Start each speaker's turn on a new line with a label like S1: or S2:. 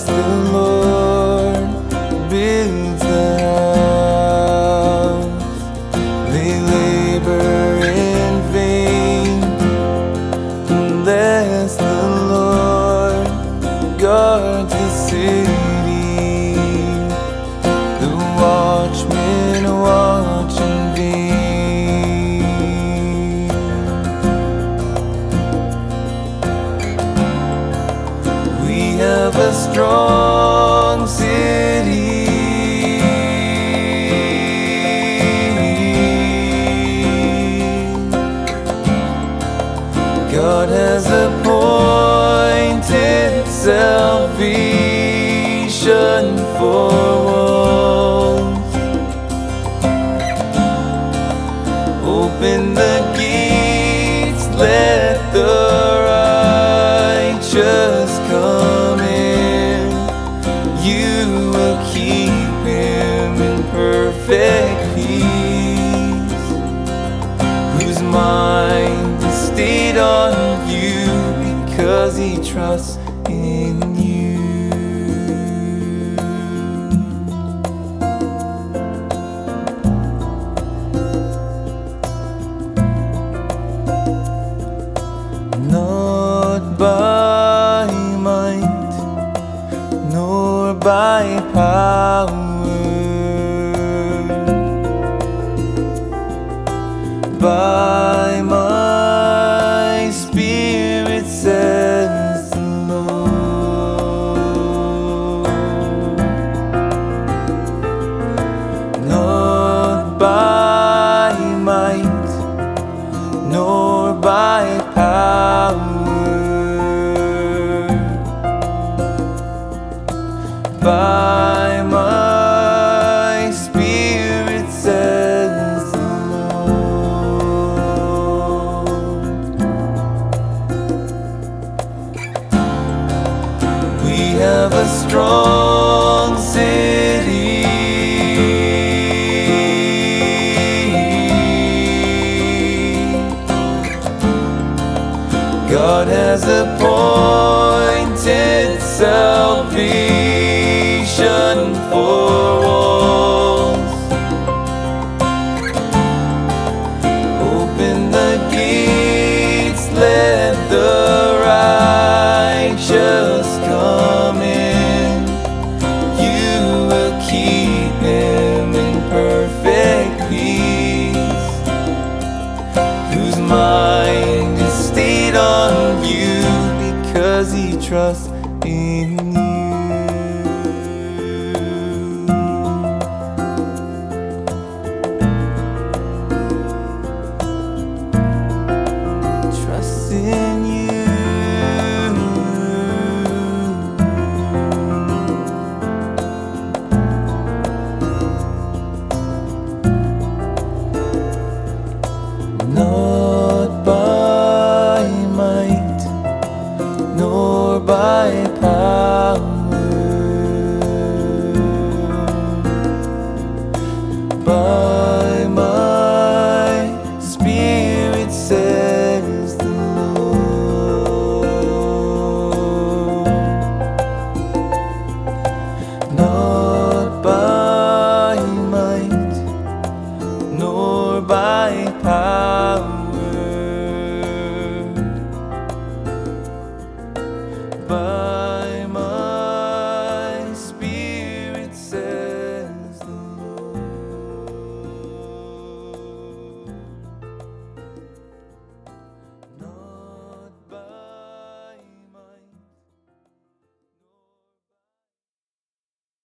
S1: Bless the Lord, build the house. They labor in vain. The of a strong city. God has appointed salvation for one. trust in you. Not by might, nor by power, but strong. mind is stayed on you because he trusts in you. Trust in nor by power.